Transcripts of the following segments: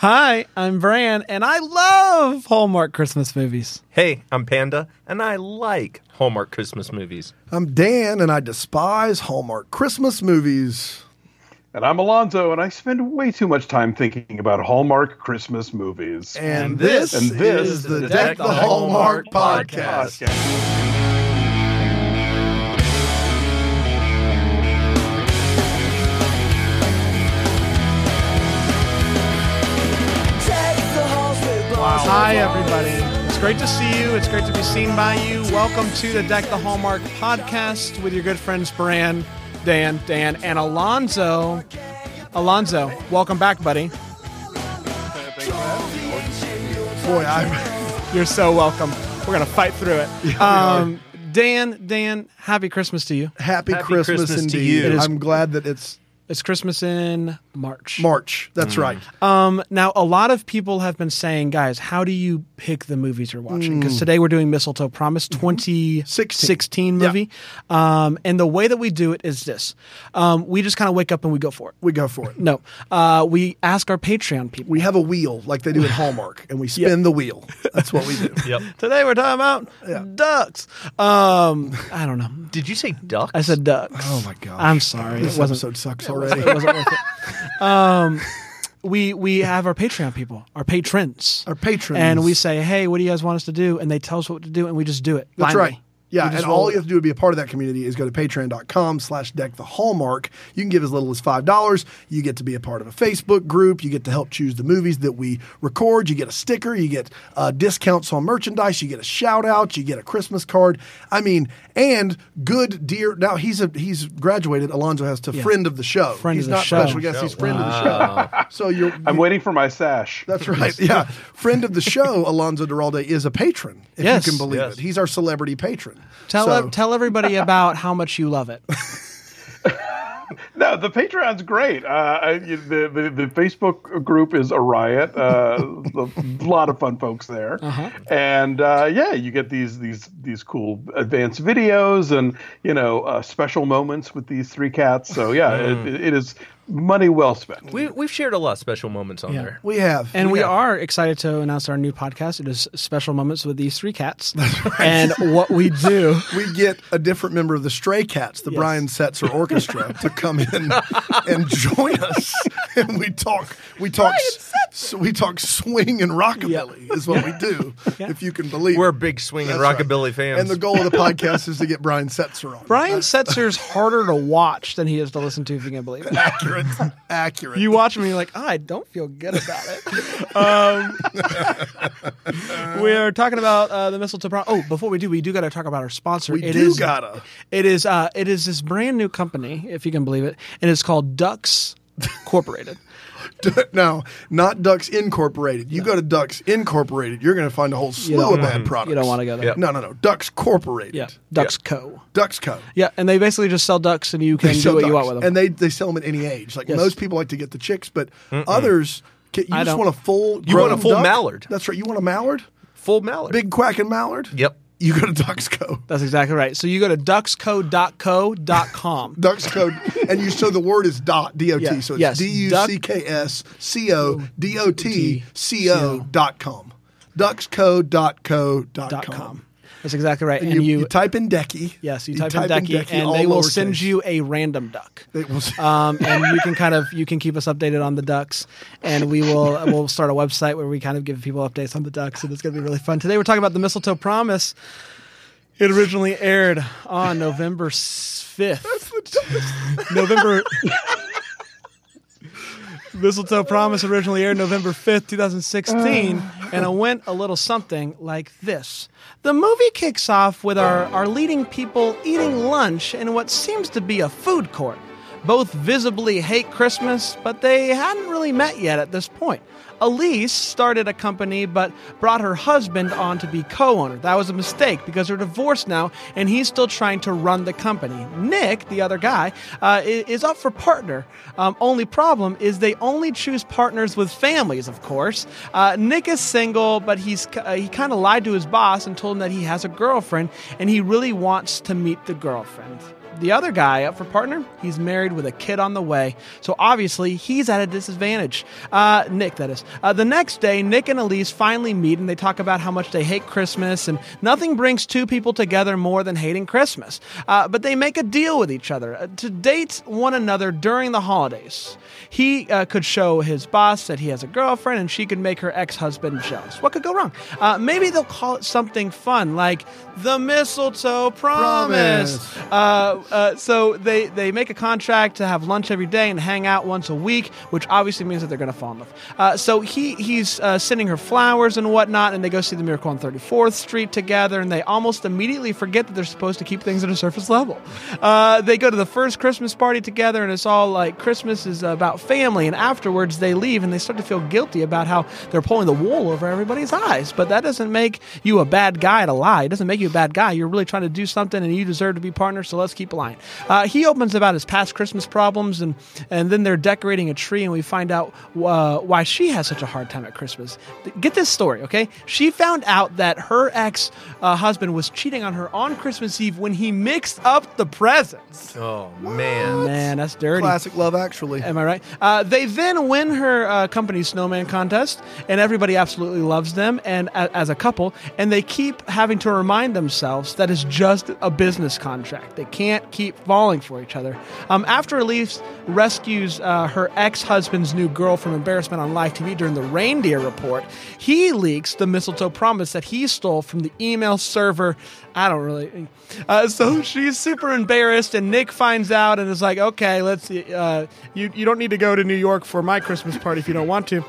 Hi, I'm Bran, and I love Hallmark Christmas movies. Hey, I'm Panda, and I like Hallmark Christmas movies. I'm Dan, and I despise Hallmark Christmas movies. And I'm Alonso, and I spend way too much time thinking about Hallmark Christmas movies. And this, And this is the is Deck the Hallmark podcast. Hi, everybody. It's great to see you. It's great to be seen by you. Welcome to the Deck the Hallmark podcast with your good friends Bran, Dan, Dan, and Alonso. Alonso, welcome back, buddy. Boy, I You're so welcome. We're gonna fight through it. um, Dan, Dan, happy Christmas to you. happy, Happy Christmas, Christmas to indeed. you. It is- I'm glad that it's It's Christmas in March. March. That's right. Um, now, a lot of people have been saying, guys, how do you pick the movies you're watching? Because today we're doing Mistletoe Promise 2016 movie. Um, and the way that we do it is this um, we just kind of wake up and we go for it. We go for it. No, uh, we ask our Patreon people. We have a wheel like they do at Hallmark, and we spin the wheel. That's what we do. Yep. Today we're talking about ducks. Um, I don't know. Did you say ducks? I said ducks. Oh my gosh. I'm sorry. This it wasn't. episode sucks It wasn't worth it. Um, we we have our Patreon people, our patrons, Our patrons. and we say, "Hey, what do you guys want us to do?" And they tell us what to do, and we just do it. That's blindly. right. Yeah, and all you have to do to be a part of that community is go to patreon.com slash deck the hallmark. You can give as little as $5. You get to be a part of a Facebook group. You get to help choose the movies that we record. You get a sticker. You get uh, discounts on merchandise. You get a shout out. You get a Christmas card. I mean, and good dear. Now, he's a he's graduated. Alonso has to friend of the show. Friend he's of the not show. special guest. He's friend of the show. So you're. I'm waiting for my sash. That's right. Yeah. Friend of the show, Alonso Duralde, is a patron, if Yes. you can believe Yes. it. He's our celebrity patron. Tell So- ev- tell everybody about how much you love it. No, the Patreon's great. Uh, I, the, the the Facebook group is a riot. Uh, a lot of fun folks there, and uh, yeah, you get these these these cool advanced videos and you know uh, special moments with these three cats. So yeah, it, it is money well spent. We, we've shared a lot of special moments on Yeah. there. We have. And we Yeah. are excited to announce our new podcast. It is Special Moments with These Three Cats. And what we do. we get a different member of the Stray Cats, the Brian Setzer Orchestra, to come in and join us, and we talk. We talk. S- we talk swing and rockabilly is what we do. If you can believe. We're it. big swing and That's right. rockabilly fans. And the goal of the podcast is to get Brian Setzer on. Brian Setzer's harder to watch than he is to listen to, if you can believe it. accurate. Accurate. You watch him and you're like, oh, I don't feel good about it. Um, we're talking about uh, the mistletoe. Pro- oh, before we do, we do got to talk about our sponsor. we It do is- gotta. It is uh, it is this brand new company, if you can believe it, and it's called Ducks Incorporated. No, not Ducks Incorporated. You go to Ducks Incorporated, you're going to find a whole slew of bad products. you don't want to go there. Yep. No, no, no. Ducks Corporated. Yeah, Ducks Co. Ducks Co. Yeah, and they basically just sell ducks, and you can They do sell what you want with them. And they, they sell them at any age. Like Yes. most people like to get the chicks, but others, you I just don't. want a full You want a grown full duck? mallard. That's right. You want a mallard? Full mallard. Big quacking mallard? Yep. You go to Ducks Co. That's exactly right. So you go to ducksco.co.com. Ducks Co. and you so the word is dot D O T. Yeah. So it's Yes. D U C K S C O D O T C O dot com. Ducksco dot co dot dot com. com. That's exactly right. And And, you, you, you type in Decky. yes, you, type, in Ducky, and they will send lowercase. you a random duck. Will- um, and you can kind of you can keep us updated on the ducks, and we will we'll start a website where we kind of give people updates on the ducks, and it's going to be really fun. Today we're talking about the Mistletoe Promise. It originally aired on November fifth. November. Mistletoe Promise originally aired November 5th, 2016, uh. and it went a little something like this. The movie kicks off with our, our leading people eating lunch in what seems to be a food court. Both visibly hate Christmas, but they hadn't really met yet at this point. Elise started a company but brought her husband on to be co owner. That was a mistake because they're divorced now and he's still trying to run the company. Nick, the other guy, uh, is up for partner. Um, only problem is they only choose partners with families, of course. Uh, Nick is single, but he's uh, he kind of lied to his boss and told him that he has a girlfriend and he really wants to meet the girlfriend. The other guy up for partner, he's married with a kid on the way, so obviously he's at a disadvantage. Uh, Nick, that is. Uh, the next day, Nick and Elise finally meet and they talk about how much they hate Christmas, and nothing brings two people together more than hating Christmas. Uh, but they make a deal with each other uh, to date one another during the holidays. He uh, could show his boss that he has a girlfriend, and she could make her ex husband jealous. What could go wrong? Uh, maybe they'll call it something fun like the mistletoe promise. Promise. Uh, uh, so they, they make a contract to have lunch every day and hang out once a week, which obviously means that they're going to fall in love. Uh, so he he's uh, sending her flowers and whatnot, and they go see the Miracle on 34th Street together, and they almost immediately forget that they're supposed to keep things at a surface level. Uh, they go to the first Christmas party together, and it's all like Christmas is about family, and afterwards they leave and they start to feel guilty about how they're pulling the wool over everybody's eyes. But that doesn't make you a bad guy to lie. It doesn't make you a bad guy. You're really trying to do something, and you deserve to be partners. So let's keep lying. Uh, he opens about his past Christmas problems, and and then they're decorating a tree, and we find out uh, why she has such a hard time at Christmas. Get this story, okay? She found out that her ex uh, husband was cheating on her on Christmas Eve when he mixed up the presents. Oh man. Man, that's dirty. Classic Love Actually. Am I right? Uh, they then win her uh, company snowman contest, and everybody absolutely loves them and a- as a couple. And they keep having to remind themselves that it's just a business contract. They can't keep falling for each other. Um, after Elise rescues uh, her ex-husband's new girl from embarrassment on live TV during the reindeer report, he leaks the mistletoe promise that he stole from the email server. I don't really. Uh, so she's super embarrassed, and Nick finds out and is like, "Okay, let's. Uh, you you don't need to go to New York for my Christmas party if you don't want to."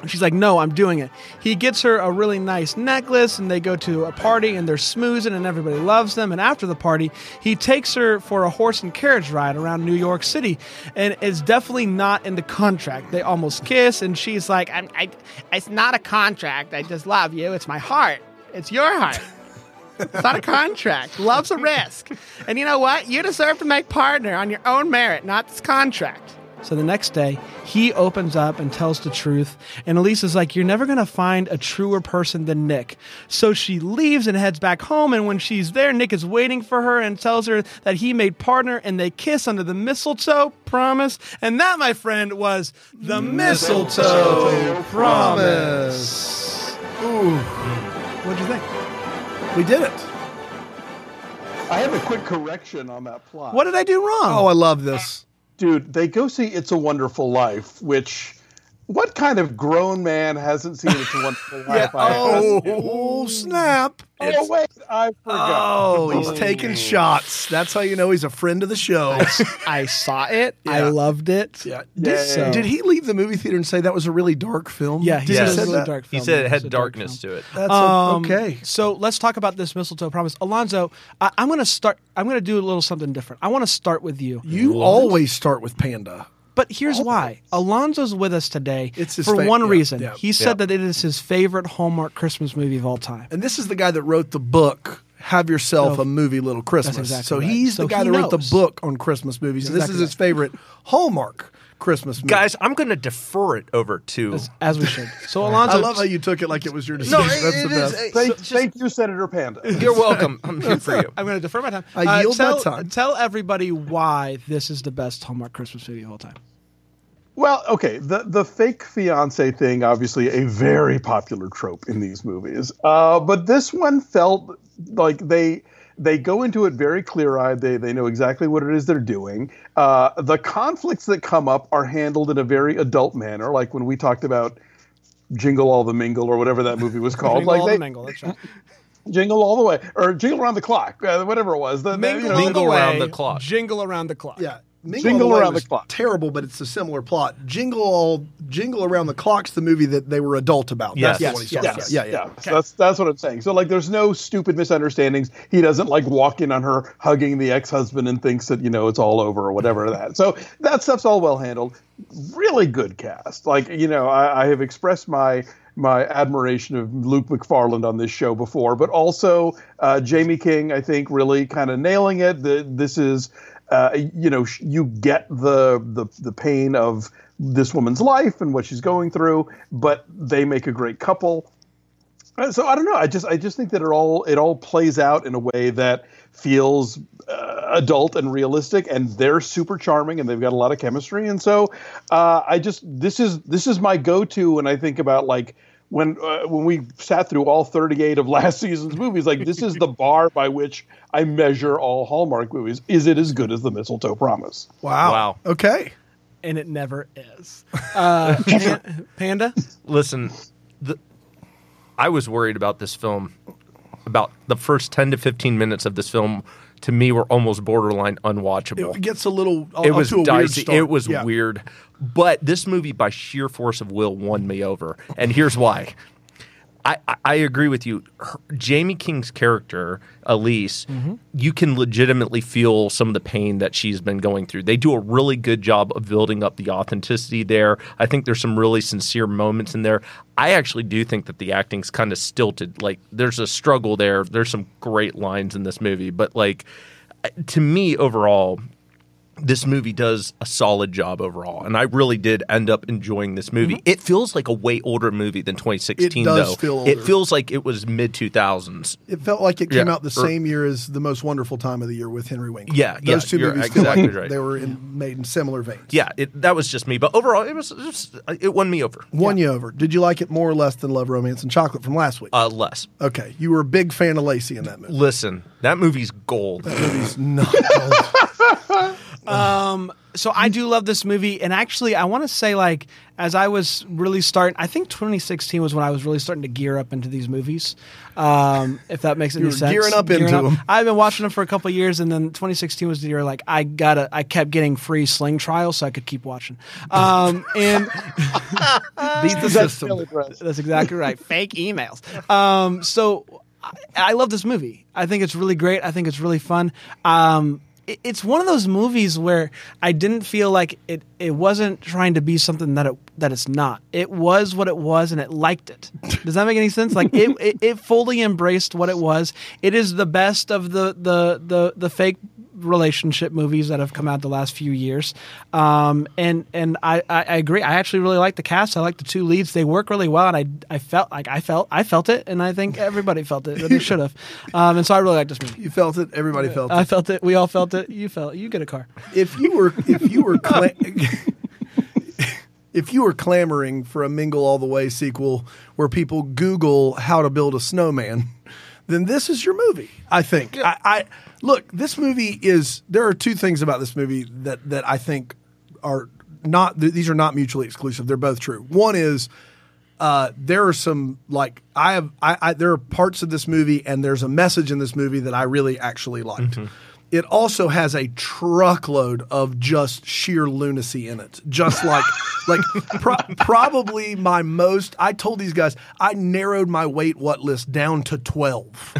And She's like, no, I'm doing it. He gets her a really nice necklace, and they go to a party, and they're smoozing, and everybody loves them. And after the party, he takes her for a horse and carriage ride around New York City, and it's definitely not in the contract. They almost kiss, and she's like, I'm, I, it's not a contract. I just love you. It's my heart. It's your heart. It's not a contract. Love's a risk. And you know what? You deserve to make partner on your own merit, not this contract. So the next day, he opens up and tells the truth. And Elise is like, You're never going to find a truer person than Nick. So she leaves and heads back home. And when she's there, Nick is waiting for her and tells her that he made partner and they kiss under the mistletoe promise. And that, my friend, was the mistletoe promise. Ooh, What'd you think? we did it. I have a quick correction on that plot. What did I do wrong? Oh, I love this. Dude, they go see It's a Wonderful Life, which what kind of grown man hasn't seen It's a Wonderful Life? I Oh, oh, snap. oh wait, I forgot. Oh, he's taking shots. That's how you know he's a friend of the show. I saw it. I loved it. Yeah. Yeah, Did, yeah, yeah. did he leave the movie theater and say that was a really dark film? Yeah, he Did said it was a say really that? dark He said it had a dark darkness film. to it. That's a- Um, okay. So let's talk about this mistletoe promise. Alonso, I, I'm going to start. I'm going to do a little something different. I want to start with you. You always start with Panda. But here's why. Alonso's with us today for fa- one yeah, reason. yeah. He said that it is his favorite Hallmark Christmas movie of all time. And this is the guy that wrote the book, Have Yourself No. a Movie Little Christmas. exactly so right. he's So the guy that wrote the book on Christmas movies. And this Exactly is his favorite Hallmark Christmas movie. Guys, I'm going to defer it over to. As we should. So Alonso, I love how you took it like it was your decision. No, That's it- the it is- best. it- Thank, just- thank you, Senator Panda. You're welcome. I'm here for you. I'm going to defer my time. I yield my tell, time. Tell everybody why this is the best Hallmark Christmas movie of all time. Well, okay, the the fake fiance thing, obviously a very popular trope in these movies. Uh, but this one felt like they they go into it very clear eyed. They they know exactly what it is they're doing. Uh, the conflicts that come up are handled in a very adult manner, like when we talked about Jingle All the Mingle or whatever that movie was called. Jingle like all they, the mingle. That's right. Jingle all the way, or Jingle around the clock, uh, whatever it was. The, the- Mingle, you know, Mingle the around the clock. Jingle around the clock. Yeah. Mingle, Jingle All the Way Around the Clock. Terrible, but it's a similar plot. Jingle all Jingle Around the Clock's the movie that they were adult about. Yes. That's the one Yes, he's talking yes, about. Yeah, yeah. So that's that's what I'm saying. So like, there's no stupid misunderstandings. He doesn't like walk in on her hugging the ex-husband and thinks that you know it's all over or whatever that. So that stuff's all well handled. Really good cast. Like you know, I, I have expressed my my admiration of Luke Macfarlane on this show before, but also uh, Jaime King. I think really kind of nailing it. The, this is. Uh, you know, you get the, the the pain of this woman's life and what she's going through, but they make a great couple. Uh, So I don't know. I just I just think that it all it all plays out in a way that feels uh, adult and realistic, and they're super charming, and they've got a lot of chemistry. And so, uh, I just this is this is my go-to when I think about like when uh, when we sat through all 38 of last season's movies. Like this is the bar by which I measure all Hallmark movies. Is it as good as the Mistletoe Promise? Wow. Wow. Okay. and it never is. Uh, Pan- Panda? Listen, the, I was worried about this film. About the first 10 to 15 minutes of this film, to me, were almost borderline unwatchable. It gets a little. Uh, it off was weird dicey. start. It was Yeah. weird. But this movie, by sheer force of will, won me over. And here's why. I, I- agree with you. Her, Jaime King's character, Elise, Mm-hmm. you can legitimately feel some of the pain that she's been going through. They do a really good job of building up the authenticity there. I think there's some really sincere moments in there. I actually do think that the acting's kind of stilted. Like there's a struggle there. There's some great lines in this movie, but like to me overall, this movie does a solid job overall, and I really did end up enjoying this movie. It feels like a way older movie than 2016, Mm-hmm. It does though. feel It feels like it was mid 2000s. It felt like it came Yeah, out the or- same year as the most wonderful time of the year with Henry Winkler. Yeah, yeah, those two you're movies feel exactly like right. they were in, made in similar veins. Yeah, it, that was just me, but overall, it was just it won me over. won you over. Did you like it more or less than Love, Romance, and Chocolate from last week? Uh, less. okay, you were a big fan of Lacey in that movie. Listen, that movie's gold. That movie's not gold. So I do love this movie, and actually, I want to say, like, as I was really starting, I think 2016 was when I was really starting to gear up into these movies. Um, if that makes any were sense, gearing up into 'em. I've been watching them for a couple of years, and then 2016 was the year like I gotta, I kept getting free Sling trials, so I could keep watching. Um, and Beat the system. That's exactly right. Fake emails. Um, so I, I love this movie. I think it's really great. I think it's really fun. Um, it, it's one of those movies where I didn't feel like it. It wasn't trying to be something that it that it's not. It was what it was, and it liked it. Does that make any sense? Like it, it, it fully embraced what it was. It is the best of the the the the fake relationship movies that have come out the last few years. Um, and and I, I, I agree. I actually really like the cast. I like the two leads. They work really well, and I I felt like I felt I felt it, and I think everybody felt it. They should have. Um, and so I really like this movie. You felt it. Everybody felt it. I felt it. We all felt it. You felt it. You get a car. if you were if you were cla- if you were clamoring for a Mingle All the Way sequel where people Google how to build a snowman, then this is your movie. I think. I, I look. This movie is. There are two things about this movie that that I think are not. th- These are not mutually exclusive. They're both true. One is. Uh, there are some like I have I, I there are parts of this movie and there's a message in this movie that I really actually liked. It also has a truckload of just sheer lunacy in it. Just like like pro- probably my most I told these guys I narrowed my wait what list down to 12.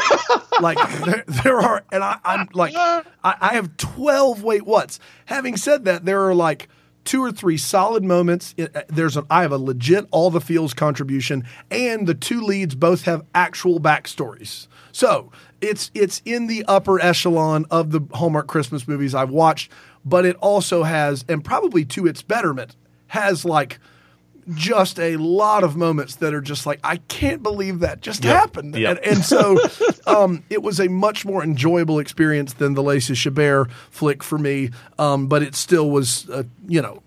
like there, there are and I, I'm like I, I have 12 wait whats. Having said that, there are like two or three solid moments. There's an I have a legit all the feels contribution, and the two leads both have actual backstories. So it's it's in the upper echelon of the Hallmark Christmas movies I've watched, but it also has, and probably to its betterment, has like just a lot of moments that are just like I can't believe that just happened, Yep. and, and so um, it was a much more enjoyable experience than the Lacey Chabert flick for me. Um, but it still was, uh, you know,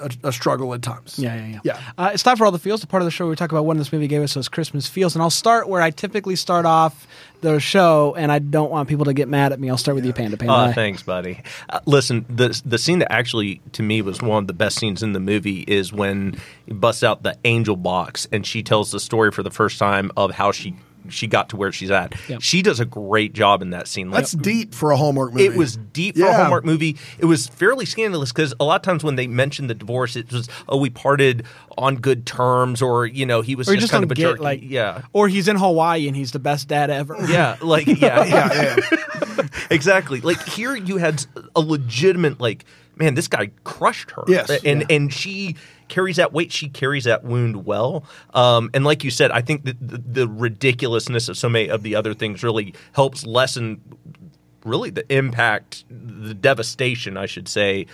a, a struggle at times. Yeah, yeah, yeah. Yeah. Uh, it's time for all the feels. The part of the show where we talk about when this movie gave us those Christmas feels, and I'll start where I typically start off the show, and I don't want people to get mad at me. I'll start with you, Panda. Panda. Oh, thanks, buddy. Uh, listen, the the scene that actually to me was one of the best scenes in the movie is when he busts out the angel box and she tells the story for the first time of how she she got to where she's at. Yep. She does a great job in that scene. Like, That's deep for a Hallmark movie. It was deep for a Hallmark movie. It was fairly scandalous because a lot of times when they mentioned the divorce, it was oh we parted on good terms, or you know he was just, just kind of a get jerk. like, yeah, or he's in Hawaii and he's the best dad ever. yeah, like yeah, yeah, yeah. exactly. Like here, you had a legitimate like, man, this guy crushed her. Yes. and Yeah. and she carries that weight. She carries that wound well. Um, and like you said, I think that the, the ridiculousness of so many of the other things really helps lessen really the impact, the devastation, I should say.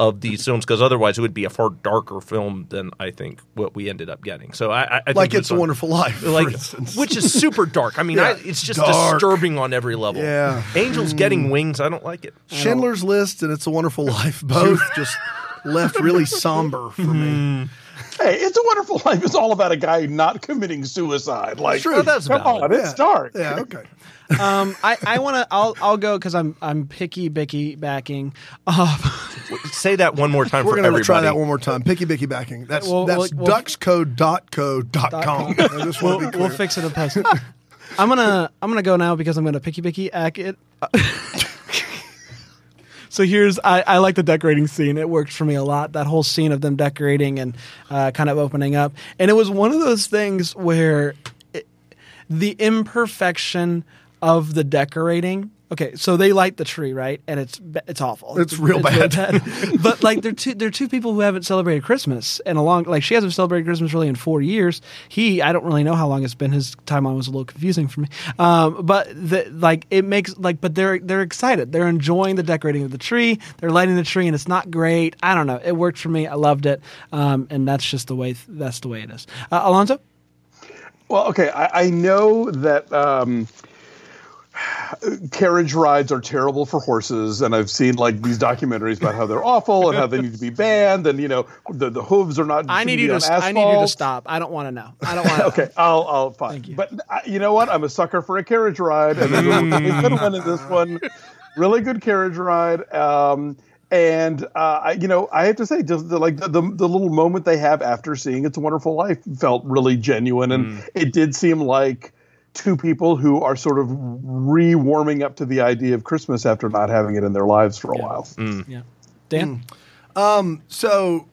of these films because otherwise it would be a far darker film than I think what we ended up getting. So I, I, I like It's a Wonderful Life, like instance. which is super dark. I mean, I, it's just Dark. disturbing on every level. Yeah. Angels getting wings, I don't like it. Schindler's List and It's a Wonderful Life both just left really somber for me. Hey, It's a Wonderful Life It's all about a guy not committing suicide. Like, True. Oh, that's come valid. on, it's dark. Yeah, okay. Um, I, I want to. I'll I'll go because I'm I'm picky bicky backing. Uh, Say that one more time We're for gonna everybody. try that one more time. Picky Bicky backing. That's Well, that's well, well- duckscode.co.com. I just want to we'll, be we'll clear. fix it in post. I'm gonna I'm gonna go now because I'm gonna picky bicky ack it. So here's I, I like the decorating scene. It worked for me a lot. That whole scene of them decorating and uh, kind of opening up, and it was one of those things where it, the imperfection of the decorating. Okay, so they light the tree, right? And it's it's awful. It's real really bad. but like they're two they're two people who haven't celebrated Christmas in a long like she hasn't celebrated Christmas really in four years. He I don't really know how long it's been. His timeline was a little confusing for me. Um, but the, like it makes like but they're they're excited. They're enjoying the decorating of the tree. They're lighting the tree and it's not great. I don't know. It worked for me. I loved it. Um, and that's just the way that's the way it is. Uh, Alonso. Well, okay, I, I know that um, carriage rides are terrible for horses, and I've seen like these documentaries about how they're awful and how they need to be banned, and you know the, the hooves are not. I need you to I need you to stop. I don't want to know. I don't want to. Okay, I'll I'll fine. Thank you. But uh, you know what? I'm a sucker for a carriage ride, and really good in this one. Really good carriage ride. Um, and uh, I, you know, I have to say, just the, like the, the the little moment they have after seeing "It's a Wonderful Life" felt really genuine, and it did seem like two people who are sort of re-warming up to the idea of Christmas after not having it in their lives for a while. Mm. Yeah. Dan. Hmm. Um, so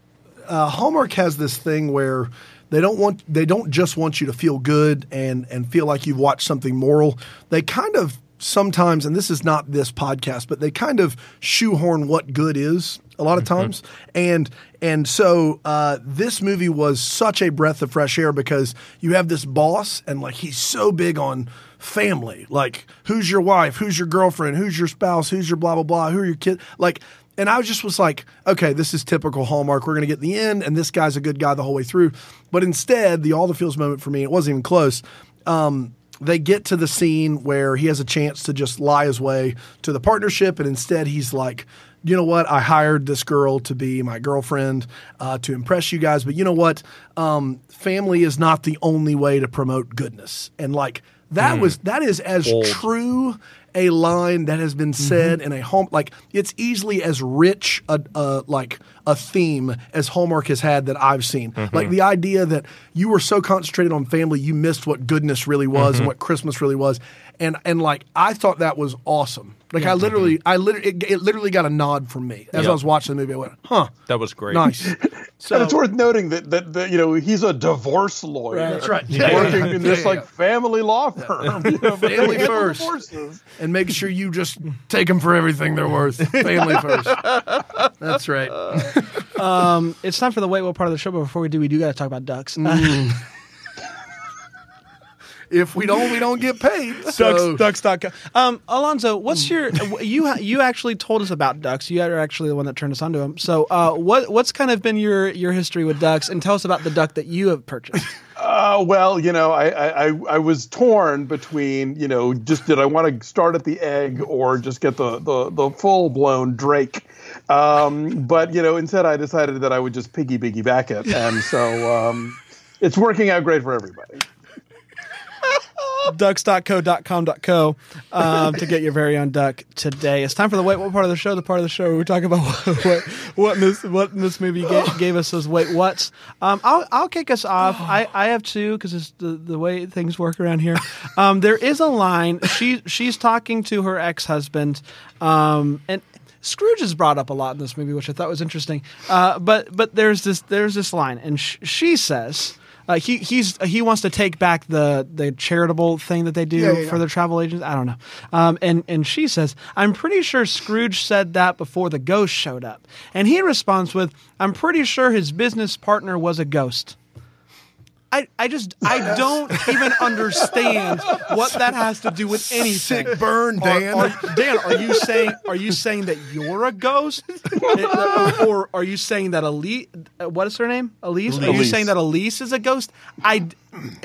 uh, Hallmark has this thing where they don't want they don't just want you to feel good and and feel like you've watched something moral. They kind of sometimes, and this is not this podcast, but they kind of shoehorn what good is a lot of times. And and so uh, this movie was such a breath of fresh air because you have this boss and like he's so big on family. Like who's your wife? Who's your girlfriend? Who's your spouse? Who's your blah blah blah? Who are your kids? Like and I just was like, okay, this is typical Hallmark. We're going to get the end, and this guy's a good guy the whole way through. But instead, the all the feels moment for me, it wasn't even close. Um, they get to the scene where he has a chance to just lie his way to the partnership, and instead he's like, you know what? I hired this girl to be my girlfriend uh, to impress you guys, but you know what? Um, family is not the only way to promote goodness, and like that was that is as Bold. true a line that has been said in a home like it's easily as rich a, a like a theme as Hallmark has had that I've seen. Mm-hmm. Like the idea that you were so concentrated on family you missed what goodness really was and mm-hmm. what Christmas really was. And and like I thought that was awesome. Like I literally mm-hmm. I literally it, it literally got a nod from me as I was watching the movie. I went, "Huh, That was great. nice." So and it's worth noting that, that that you know he's a divorce lawyer. That's right. Working in this Yeah, like yeah. family law firm. You know, Family first. divorces. and make sure you just take them for everything they're worth. Family first. That's right. It's time for the wait what part of the show, but before we do, we do got to talk about ducks. If we don't, we don't get paid. So ducks, ducks.com. Um, Alonso, what's your you you actually told us about ducks. You are actually the one that turned us onto them. So, uh, what what's kind of been your your history with ducks, and tell us about the duck that you have purchased. Uh, well, you know, I, I I I was torn between you know just did I want to start at the egg or just get the the, the full blown Drake. Um, but you know, instead I decided that I would just piggy piggy back it, and so um, it's working out great for everybody. ducks.co.com.co um, to get your very own duck today. It's time for the wait what part of the show, the part of the show where we talk about what what, what this what this movie ga- gave us as wait what's. Um, I'll I'll kick us off. I, I have two because it's the, the way things work around here. Um, there is a line she she's talking to her ex husband, um, and. Scrooge is brought up a lot in this movie, which I thought was interesting. Uh, but but there's this there's this line, and sh- she says, uh, he he's he wants to take back the the charitable thing that they do Yeah, yeah, for yeah. their travel agents. I don't know. Um, and and she says, "I'm pretty sure Scrooge said that before the ghost showed up." And he responds with, "I'm pretty sure his business partner was a ghost." I, I just I don't even understand what that has to do with anything. Sick burn, Dan. Are, Dan, are you saying are you saying that you're a ghost, or, or are you saying that Elise? uh, What is her name? Elise. Are you saying that Elise is a ghost? I.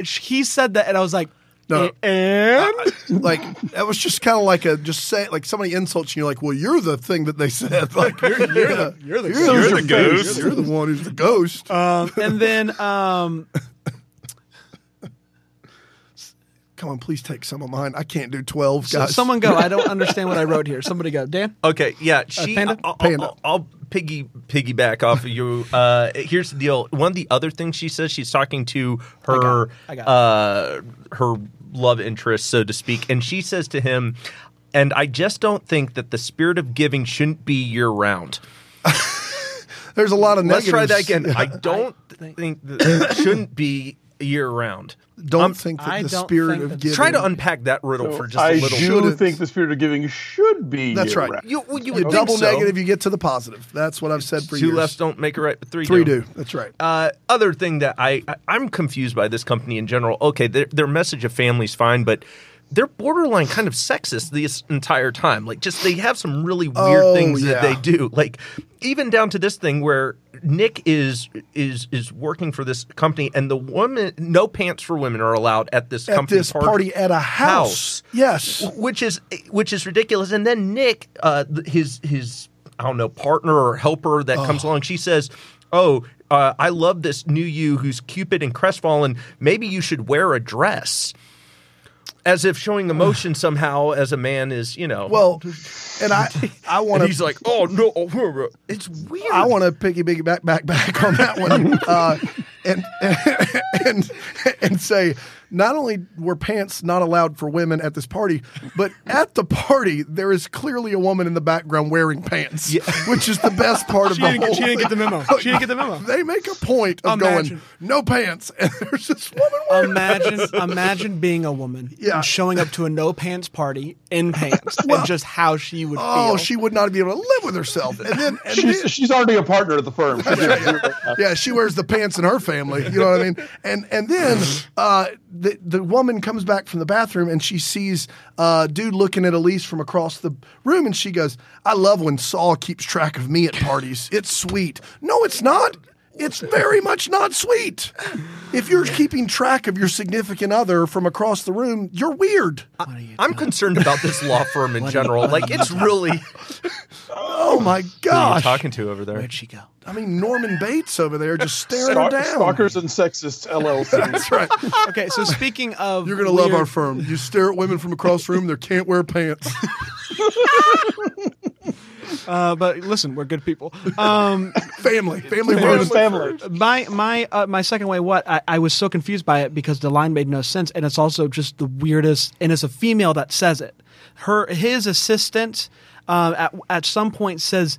He said that, and I was like, No. and like that was just kind of like a just say like somebody insults you. You're like, well, you're the thing that they said. Like you're, you're the you're the you're, ghost. the ghost. You're the one who's the ghost. um, and then um, Come on, please take some of mine. I can't do twelve so guys. someone go. I don't understand what I wrote here. Somebody go. Dan. Okay, yeah, she. Panda? I'll, Panda. I'll, I'll piggy piggyback off of you. Uh, here's the deal. One of the other things she says, she's talking to her I got it. uh, her love interest, so to speak, and she says to him, "And I just don't think that the spirit of giving shouldn't be year round." There's a lot of Let's negatives. try that again. I don't think- think that it shouldn't be year round. Don't think that I the spirit of giving. Try to unpack that riddle for just I a little. do Shouldn't. think the spirit of giving should be. That's right. year-round. You, well, you You would think double so. negative, you get to the positive. That's what I've said for Two years. lefts don't make a right, but three Three do. do. That's right. Uh, other thing that I, I I'm confused by this company in general. Okay, their, their message of family's fine, but they're borderline kind of sexist this entire time. Like, just they have some really weird Oh, things that they do. Like, even down to this thing where Nick is is is working for this company, and the woman, no pants for women are allowed at this At company this party at a house. Yes. which is which is ridiculous. And then Nick, uh, his his I don't know partner or helper that comes along, she says, "Oh, uh, I love this new you who's cupid and crestfallen. Maybe you should wear a dress." As if showing emotion somehow as a man is, you know. Well, and I I want and to he's like, "Oh no, it's weird." I want to picky piggy back back back on that one, uh, and, and and say not only were pants not allowed for women at this party, but at the party there is clearly a woman in the background wearing pants, which is the best part of She the didn't, whole. she didn't get the memo. She didn't get the memo. They make a point of Imagine. going no pants, and there's this woman wearing Imagine, imagine being a woman Yeah. and showing up to a no pants party in pants, Well, and just how she would feel Oh, feel. she would not be able to live with herself. And then, and She's, then she's already a partner at the firm. Yeah, she wears the pants in her family. You know what I mean? And and then uh, the the woman comes back from the bathroom and she sees uh, dude looking at Elise from across the room, and she goes, "I love when Saul keeps track of me at parties. It's sweet. No, it's not." It's very much not sweet. If you're keeping track of your significant other from across the room, you're weird. I'm concerned about this law firm in general. Like, it's really Oh my who are you gosh! talking to over there. Where'd she go? I mean, Norman Bates over there just staring her Stalk- down. Stalkers and Sexists LLC. That's right. Okay, so speaking of, You're gonna love our firm. You stare at women from across the room; they can't wear pants. Uh, but listen, we're good people. Um, family, family Family first. family. my my uh, my second way, what I, I was so confused by it because the line made no sense, and it's also just the weirdest. And it's a female that says it. Her his assistant. Uh, at, at some point says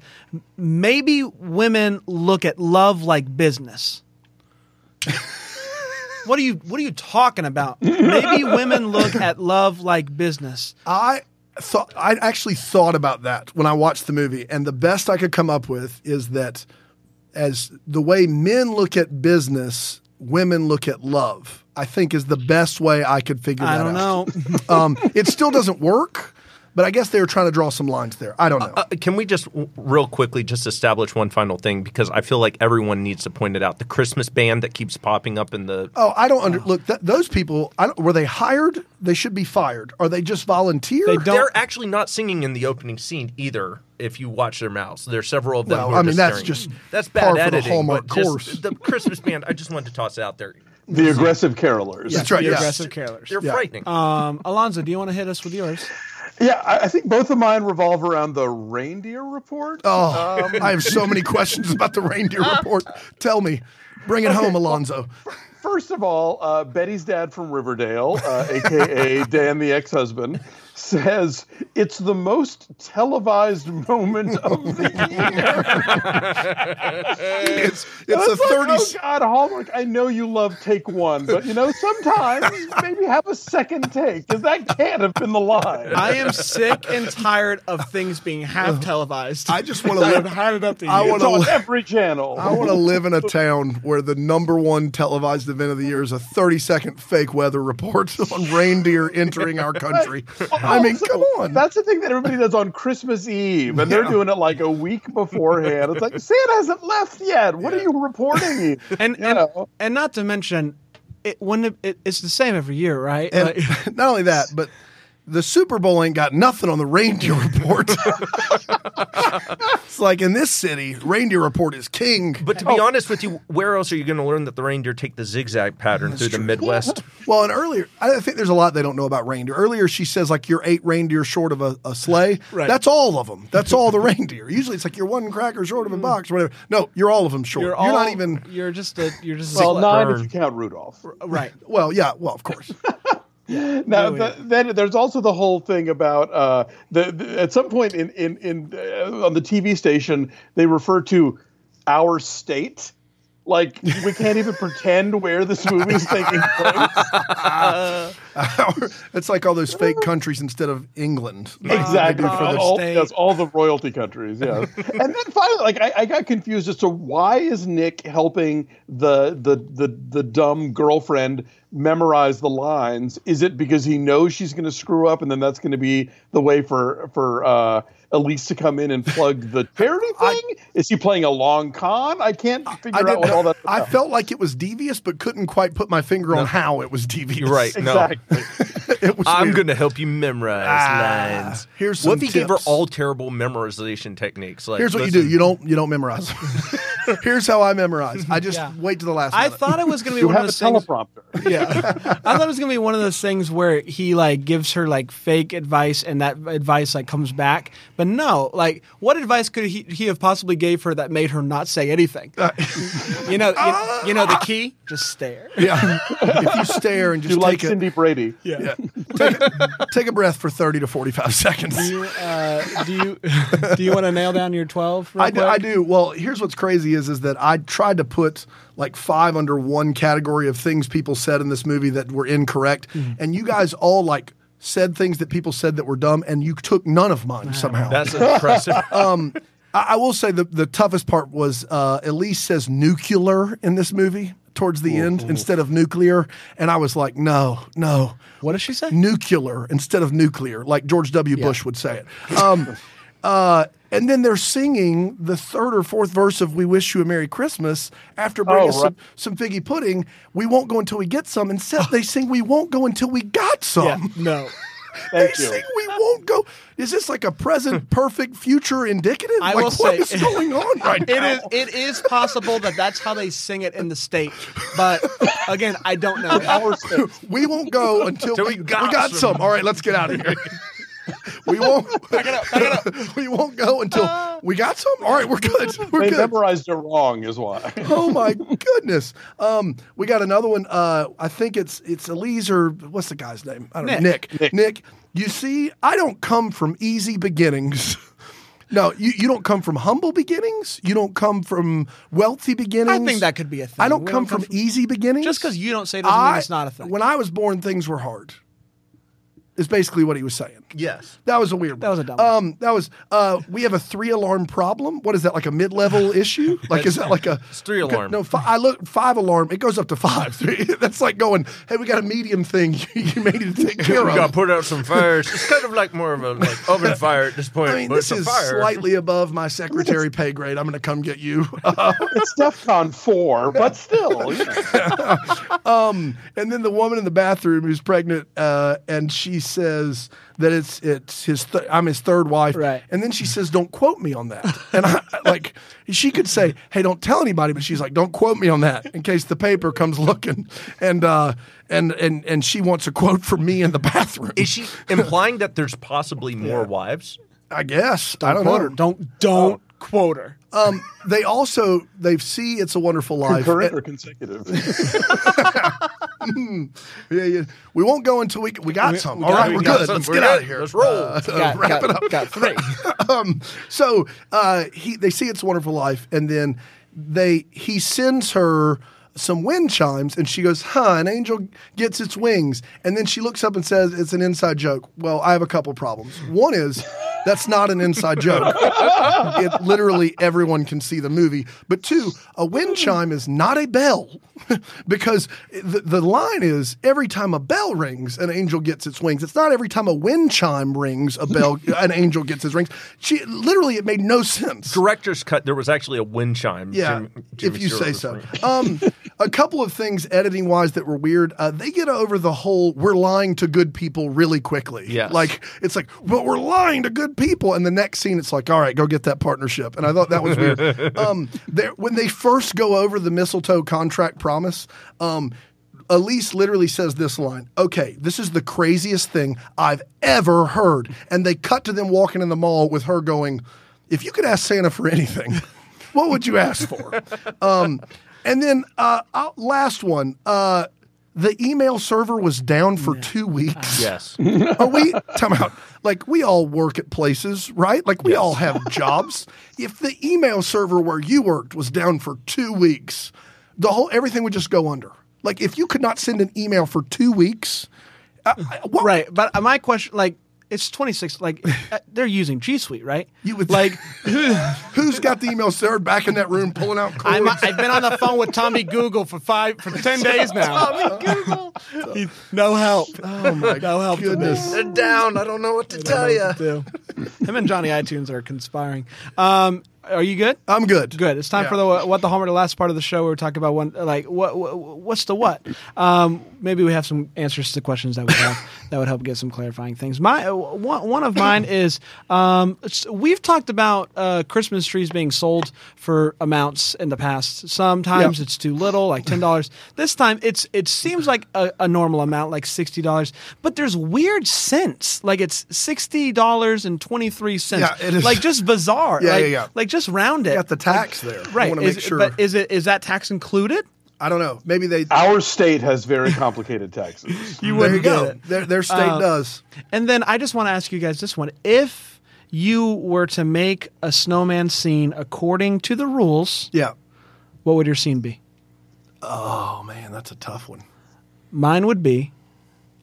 maybe women look at love like business. what are you What are you talking about? Maybe women look at love like business. I thought I actually thought about that when I watched the movie, and the best I could come up with is that as the way men look at business, women look at love. I think is the best way I could figure I that don't know. um, it still doesn't work, but I guess they were trying to draw some lines there. I don't know. Uh, can we just w- real quickly just establish one final thing because I feel like everyone needs to point it out. The Christmas band that keeps popping up in the Oh, I don't under, look. Th- those people, I don't, were they hired? They should be fired. Are they just volunteer? They don't- They're actually not singing in the opening scene either. If you watch their mouths, there's several of them. Well, who are I mean, that's staring. just that's par bad for the editing. Hallmark just course. The Christmas band. I just wanted to toss it out there. The aggressive carolers. That's right. The yes. aggressive carolers. They're Yeah. frightening. Um, Alonso, do you want to hit us with yours? Yeah, I, think both of mine revolve around the reindeer report. Oh, I have so many questions about the reindeer report. Tell me, bring it home, Alonso. First of all, uh, Betty's dad from Riverdale, uh, aka Dan the ex-husband, says it's the most televised moment of the year. It's it's It's a thirty. Like, oh God, Hallmark! I know you love take one, but you know sometimes maybe have a second take because that can't have been the line. I am sick and tired of things being half televised. I just want to live. had it up to you. It's on li- every channel. I want to live in a town where the number one televised event of the year is a 30 second fake weather report on reindeer entering our country. I mean, come on. That's the thing that everybody does on Christmas Eve, and they're doing it like a week beforehand. It's like Santa hasn't left yet. What are you reporting? And You and, and not to mention, it when it, it, it's the same every year, right? Like- not only that, but the Super Bowl ain't got nothing on the reindeer report. it's like in this city, reindeer report is king. But to be oh. honest with you, where else are you going to learn that the reindeer take the zigzag pattern through the Midwest? Well, and earlier, I think there's a lot they don't know about reindeer. Earlier, she says like you're eight reindeer short of a, a sleigh. Right. That's all of them. That's all the reindeer. Usually, it's like you're one cracker short of a mm-hmm. box or whatever. No, you're all of them short. you're You're, all not even. You're just a. You're just. well, a, nine burn. if you count Rudolph. right. Well, yeah. Well, of course. Now, Really. th- then there's also the whole thing about uh, the, the at some point in in, in uh, on the TV station they refer to our state. Like we can't even pretend where this movie is taking place. it's like all those fake countries instead of England. like exactly. they do for the all, yes, all the royalty countries. Yeah. and then finally, like I, I got confused as to why is Nick helping the the the the dumb girlfriend memorize the lines? Is it because he knows she's going to screw up, and then that's going to be the way for for uh, Elise to come in and plug the charity thing? is he playing a long con? I can't figure I, out didn't what all know, that. I felt like it was devious, but couldn't quite put my finger on how it was devious. Right. No. exactly. it was I'm going to help you memorize Ah, lines. here's what if he gave her all terrible memorization techniques? Like, Here's what you do. You don't you don't memorize. Here's how I memorize. I just Yeah. wait to the last I minute. thought it was going to be You one have of a those things. teleprompter. Yeah, I thought it was gonna be one of those things where he like gives her like fake advice, and that advice like comes back. But no, like what advice could he, he have possibly gave her that made her not say anything? you know, you, you know the key. Just stare. yeah. if you stare and just You like a, Cindy Brady? yeah, take, a, take a breath for thirty to forty five seconds. Do you, uh, do you do you want to nail down your twelve? real I do, I do. Well, here's what's crazy is is that I tried to put like five under one category of things people said in this movie that were incorrect, and you guys all like said things that people said that were dumb, and you took none of mine somehow. That's impressive. I, I will say the the toughest part was uh, Elise says nuclear in this movie towards the end instead of nuclear, and I was like, no, no. What does she say? nuclear instead of nuclear, like George W. Bush would say it. Um, uh, and then they're singing the third or fourth verse of "We Wish You a Merry Christmas" after bringing Oh, us right. some, some figgy pudding. We won't go until we get some. Instead, they sing "We won't go until we got some." Yeah, no. They Thank you. sing "We won't go." Is this like a present perfect, future indicative? I like will what say- is going on right It now? is. It is possible that that's how they sing it in the state, but again, I don't know. We won't go until we, we got we got some. some. All right, let's get out of here. we won't. we won't go until we got some. All right, we're good. We're They good. memorized it wrong, is why. Oh my goodness. Um, we got another one. Uh, I think it's it's Elise or what's the guy's name? I don't know. Nick. Nick. Nick. You see, I don't come from easy beginnings. No, you, you don't come from humble beginnings. You don't come from wealthy beginnings. I think that could be a thing. I don't We come from easy beginnings. Just because you don't say it doesn't mean it's not a thing. When I was born, things were hard. Is basically what he was saying. yes. That was a weird. That was a dumb one. Um, that was. Uh, we have a three alarm problem. What is that? Like a mid level issue? Like is that like a? It's three alarm. No, fi- I look five alarm. It goes up to five. That's like going. Hey, we got a medium thing. you may need to take care of. We got to put out some fires. It's kind of like more of a like oven fire at this point. I mean, but this is fire. slightly above my secretary pay grade. I'm going to come get you. Uh, It's DEFCON 4, but still. You know. and then the woman in the bathroom who's pregnant, uh, and she says that it's it's his. Th- I'm his third wife, Right. And then she says, "Don't quote me on that." And I like she could say, "Hey, don't tell anybody," but she's like, "Don't quote me on that in case the paper comes looking." And uh, and and and she wants a quote from me in the bathroom. Is she implying that there's possibly more wives? I guess I don't quote know. her. Don't don't quote her. Um, they also they see it's a wonderful life. Concurrent or consecutive? Yeah, yeah. We won't go until we we got We- some. we All got- right, we we're good. some. Let's We're get out of here. Let's roll. Uh, Got, wrap got, it up. got three. um, so uh, he they see it's a wonderful life, and then they he sends her some wind chimes, and she goes, "Huh?" An angel gets its wings, and then she looks up and says, "It's an inside joke." Well, I have a couple problems. One is That's not an inside joke. it literally everyone can see the movie. But two, a wind chime is not a bell because the, the line is every time a bell rings, an angel gets its wings. It's not every time a wind chime rings, a bell, an angel gets his wings. She literally, it made no sense. Director's cut. There was actually a wind chime. Yeah, Jim- Jimmy if you say so. Um, a couple of things editing wise that were weird. Uh, they get over the whole "we're lying to good people" really quickly. Yes. like it's like, but we're lying to good people, and the next scene it's like, all right, go get that partnership. And I thought that was weird. um, there- when they first go over the mistletoe contract promise. Um, Elise literally says this line, okay, this is the craziest thing I've ever heard. And they cut to them walking in the mall with her going, if you could ask Santa for anything, what would you ask for? Um, and then uh, uh, last one, uh, the email server was down for two weeks. yes. Are we time out? Like we all work at places, right? Like we all have jobs. If the email server where you worked was down for two weeks, the whole everything would just go under. Like if you could not send an email for two weeks, uh, what, Right, but uh, my question, like, it's 26. Like, uh, they're using G Suite, right? You would like. Who's got the email server back in that room pulling out cords? I'm, I've been on the phone with Tommy Google for five for ten days now. Tommy Google, no help. oh my No help. to me. goodness! They're down. I don't know what to tell you. do. Him and Johnny iTunes are conspiring. Um, are you good? I'm good. Good. It's time Yeah. for the what the homework. The last part of the show, where we talk about one like what, what what's the what. Um, maybe we have some answers to questions that we have that would help get some clarifying things. My uh, one one of mine is um, we've talked about uh, Christmas trees being sold for amounts in the past. Sometimes Yep. it's too little, like ten dollars. This time it's it seems like a, a normal amount, like sixty dollars. But there's weird cents, like it's sixty dollars and twenty three cents. Yeah, it is. Like just bizarre. Yeah, like, yeah, yeah. Like just round it. Got the tax there. I Right. want to make sure. But is it is that tax included? I don't know. Maybe they. Our state has very complicated taxes. You there you wouldn't get go. it. Their, their state Uh, does. And then I just want to ask you guys this one: If you were to make a snowman scene according to the rules, Yeah. what would your scene be? Oh man, that's a tough one. Mine would be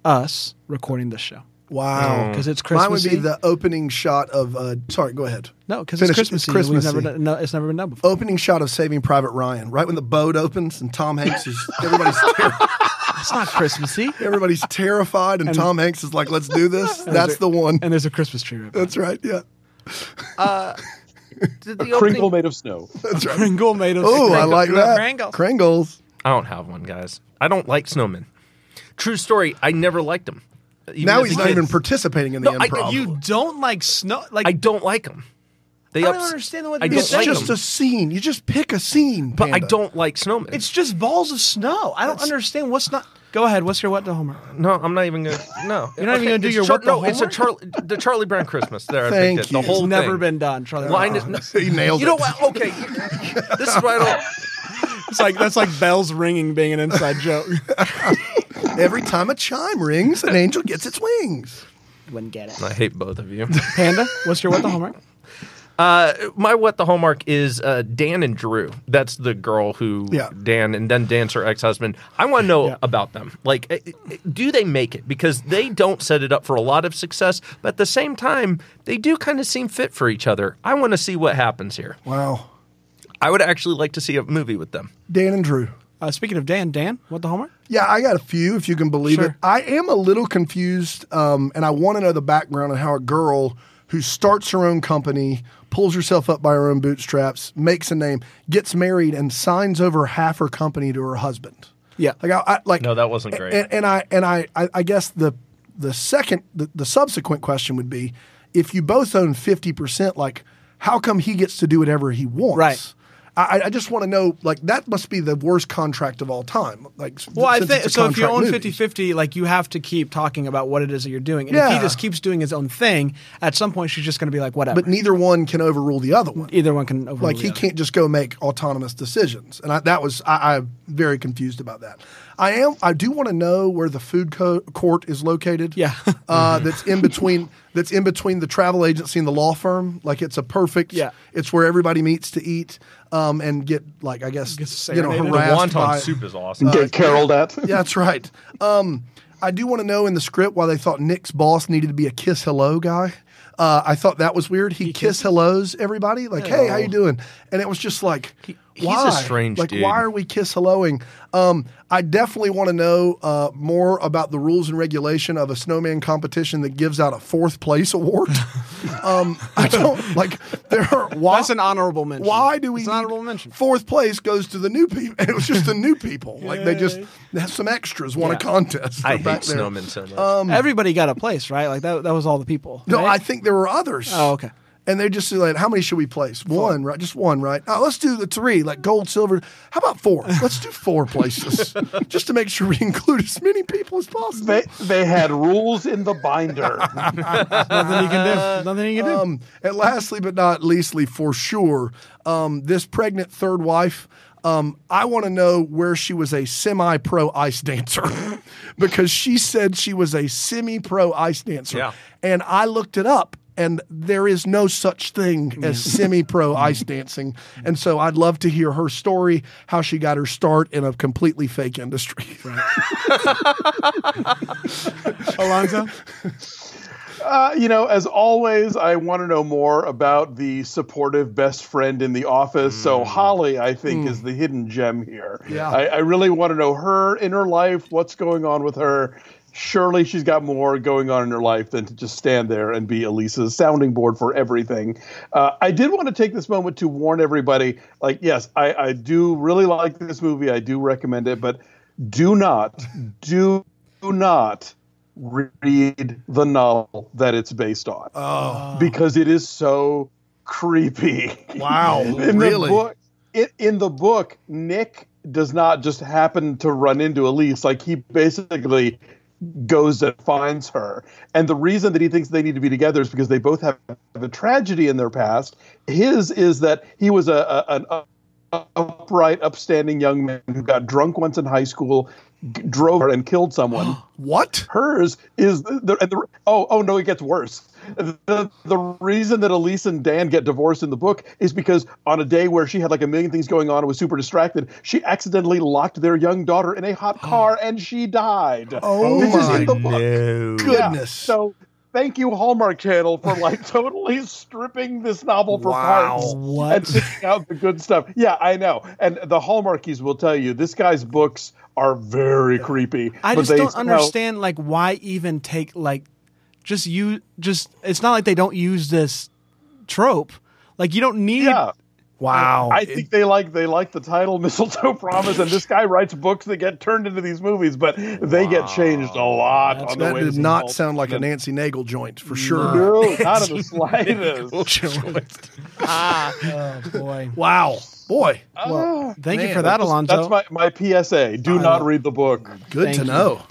us recording this show. Wow. 'Cause it's Christmas. Mine would be the opening shot of. Uh, sorry, go ahead. No, because it's Finish. Christmas It's season. We've Christmassy. never done, no, it's never been done before. Opening shot of Saving Private Ryan, right when the boat opens and Tom Hanks is everybody's ter- It's not Christmassy. everybody's terrified and, Tom Hanks is like, "Let's do this." That's the one. And there's a Christmas tree. Right That's right. Yeah, Did the Kringle opening- made of snow. that's right. Kringle made of. Oh, I like that. Kringles. Kringles. I don't have one, guys. I don't like snowmen. True story. I never liked them. Even Now he's not kid. even participating in the No, I- improv. You don't like snow? Like I don't like them. They I don't ups- understand what I you're don't it's like just them. a scene. You just pick a scene. but I don't like snowmen. It's just balls of snow. I don't understand what's not. Go ahead. What's your what to Homer? no, I'm not even gonna. No, You're not even gonna do your Char- what the No, it's a homework? Charlie, the Charlie Brown Christmas. There, I Thank picked it. The whole It's never thing. been done. Charlie. Line Brown. is, he nailed you it. know what? Okay, this is why I don't. It's like that's like bells ringing being an inside joke. Every time a chime rings, an angel gets its wings. Wouldn't get it. I hate both of you. Panda, what's your what the homework? Uh, my what the hallmark is uh, Dan and Drew. That's the girl who Yeah. Dan and then Dan's her ex husband. I want to know Yeah. about them. Like, eh, eh, do they make it? Because they don't set it up for a lot of success, but at the same time, they do kind of seem fit for each other. I want to see what happens here. Wow. I would actually like to see a movie with them. Dan and Drew. Uh, speaking of Dan, Dan, what the homework? Yeah, I got a few, if you can believe it. I am a little confused, um, and I want to know the background on how a girl who starts her own company, pulls herself up by her own bootstraps, makes a name, gets married, and signs over half her company to her husband. Yeah. Like, I, I like No, that wasn't great. And, and I and I, I, I guess the the second the, the subsequent question would be, if you both own fifty percent, like, how come he gets to do whatever he wants? Right. I, I just want to know, like, that must be the worst contract of all time. Like, Well, I think so. If you own movie. 50-50, like you have to keep talking about what it is that you're doing. And if he just keeps doing his own thing, at some point she's just going to be like, whatever. but neither one can overrule the other one. Either one can overrule Like he other. can't just go make autonomous decisions, and I, that was I, I'm very confused about that. I am. I do want to know where the food co- court is located. Yeah. uh, that's in between. That's in between the travel agency and the law firm. Like it's a perfect. Yeah. It's where everybody meets to eat um, and get like I guess Gets you know serenaded. The harassed wonton by. soup is awesome. Uh, Get caroled at. Yeah, that's right. Um, I do want to know in the script why they thought Nick's boss needed to be a kiss hello guy. Uh, I thought that was weird. He, kiss hellos everybody, like, "Hey, how you doing?" And it was just like, he's a why? strange like, dude. why are we kiss helloing? Um, I definitely want to know uh, more about the rules and regulation of a snowman competition that gives out a fourth place award. um, I don't like. There are why, That's an honorable mention. Why do we? It's an need- honorable mention. Fourth place goes to the new people. It was just the new people. Like they just they have some extras won a contest. I hate snowmen so much. Everybody got a place, right? Like that. That was all the people. No, I think there were others. Oh, okay. And they just say, like, how many should we place? One, right? Just one, right? Oh, let's do the three, like gold, silver. How about four? Let's do four places, just to make sure we include as many people as possible. They they had rules in the binder. Nothing you can do. Nothing you can do. Um, and lastly, but not leastly, for sure, um, this pregnant third wife. Um, I want to know where she was a semi-pro ice dancer because she said she was a semi-pro ice dancer, Yeah. and I looked it up. And there is no such thing mm. as semi pro ice dancing. And so I'd love to hear her story, how she got her start in a completely fake industry. Alonso. Uh, you know, as always, I want to know more about the supportive best friend in the office. So mm. Holly, I think, mm. is the hidden gem here. Yeah. I, I really want to know her inner life, what's going on with her. Surely she's got more going on in her life than to just stand there and be Elise's sounding board for everything. Uh, I did want to take this moment to warn everybody. Like, yes, I, I do really like this movie. I do recommend it, but do not, do not read the novel that it's based on. Oh. Because it is so creepy. Wow, in really? The book, in, in the book, Nick does not just happen to run into Elise. Like he basically goes and finds her. And the reason that he thinks they need to be together is because they both have a tragedy in their past. His is that he was a, a an upright, upstanding young man who got drunk once in high school, drove her and killed someone. what? Hers is the, the, the oh oh no, it gets worse. The the reason that Elise and Dan get divorced in the book is because on a day where she had like a million things going on and was super distracted, she accidentally locked their young daughter in a hot car and she died. Oh This is my in the book. no. Yeah, Goodness. So thank you, Hallmark Channel, for like totally stripping this novel for Wow. parts What? and taking out the good stuff. Yeah, I know. And the Hallmarkies will tell you this guy's books are very creepy. I but just they don't somehow- understand like why even take like just you just it's not like they don't use this trope. Like you don't need Yeah. Wow. I think they like they like the title Mistletoe Promise, and this guy writes books that get turned into these movies, but they get changed a lot on the that way. did not sound like a Nancy Nagel joint for sure. No, not in the slightest. ah, Oh boy. Wow. Boy, Well, thank you man, for that, Alonso. That's my, my PSA. Do not read the book. good Thank to you. know.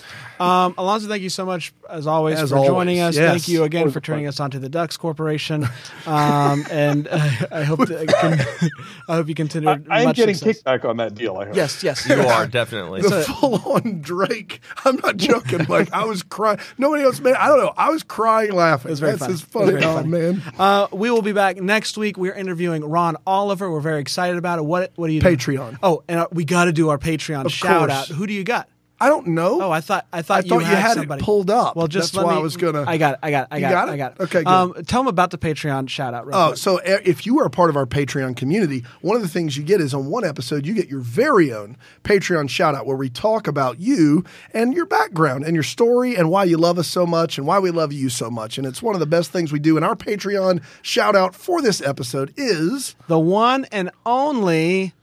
Um, Alonso, thank you so much as always As for always, joining us. yes. Thank you again for turning pleasure. us onto the Ducks Corporation. Um, and uh, I hope to, I hope you continue. I, I am much getting success. kickback on that deal. I heard. Yes, yes, You are definitely. The full on Drake. I'm not joking. Like I was crying. Nobody else made. I don't know. I was crying laughing. was very That's funny. as funny. very Oh funny. man. Uh, we will be back next week. We're interviewing Ron Oliver. We're very excited about it. What What do you Patreon. Oh, and uh, we got to do our Patreon shout course. out. Who do you got? I don't know. Oh, I thought I thought, I thought you had it somebody. pulled up. Well, just That's why me, I was gonna- I got it. I got it. I got, got it. it? I got it. Okay, good. Um, tell them about the Patreon shout out. Real Oh, quick. so if you are a part of our Patreon community, one of the things you get is on one episode, you get your very own Patreon shout out where we talk about you and your background and your story and why you love us so much and why we love you so much. And it's one of the best things we do. And our Patreon shout out for this episode is the one and only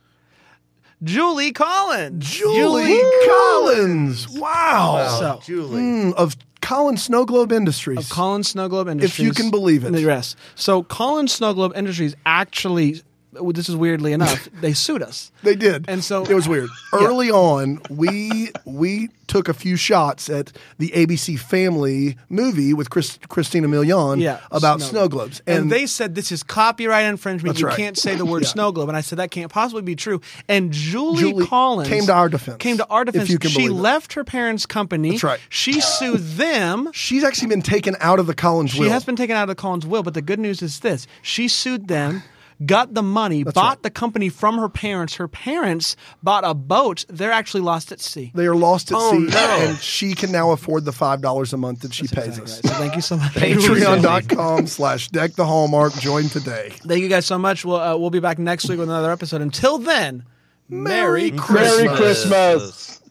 Julie Collins. Julie Collins. Wow. So, Julie. Mm, of Collins Snow Globe Industries. Of Collins Snow Globe Industries. If you can believe it. Yes. So Collins Snow Globe Industries actually, well, this is weirdly enough, they sued us. They did, And so- it was weird. Early on, we we took a few shots at the ABC Family movie with Chris, Christina Milian Yeah, about snow- snow, globes, And, they said this is copyright infringement. You right. can't say the word Yeah. snow globe. And I said that can't possibly be true. And Julie, Julie Collins came to our defense, Came to our defense. she left her parents' company. That's right. She sued them. she's actually been taken out of the Collins Will. She will. has been taken out of the Collins will, but the good news is this: she sued them. Got the money, bought the company from her parents. Her parents bought a boat. They're actually lost at sea. They are lost at Oh, sea, no. and she can now afford the five dollars a month that she pays Exactly us. right. So thank you so much. Patreon.com slash deck the hallmark. Join today. Thank you guys so much. We'll uh, we'll be back next week with another episode. Until then, Merry Christmas. Merry Christmas.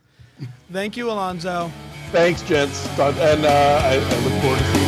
Thank you, Alonso. Thanks, gents. And uh, I, I look forward to seeing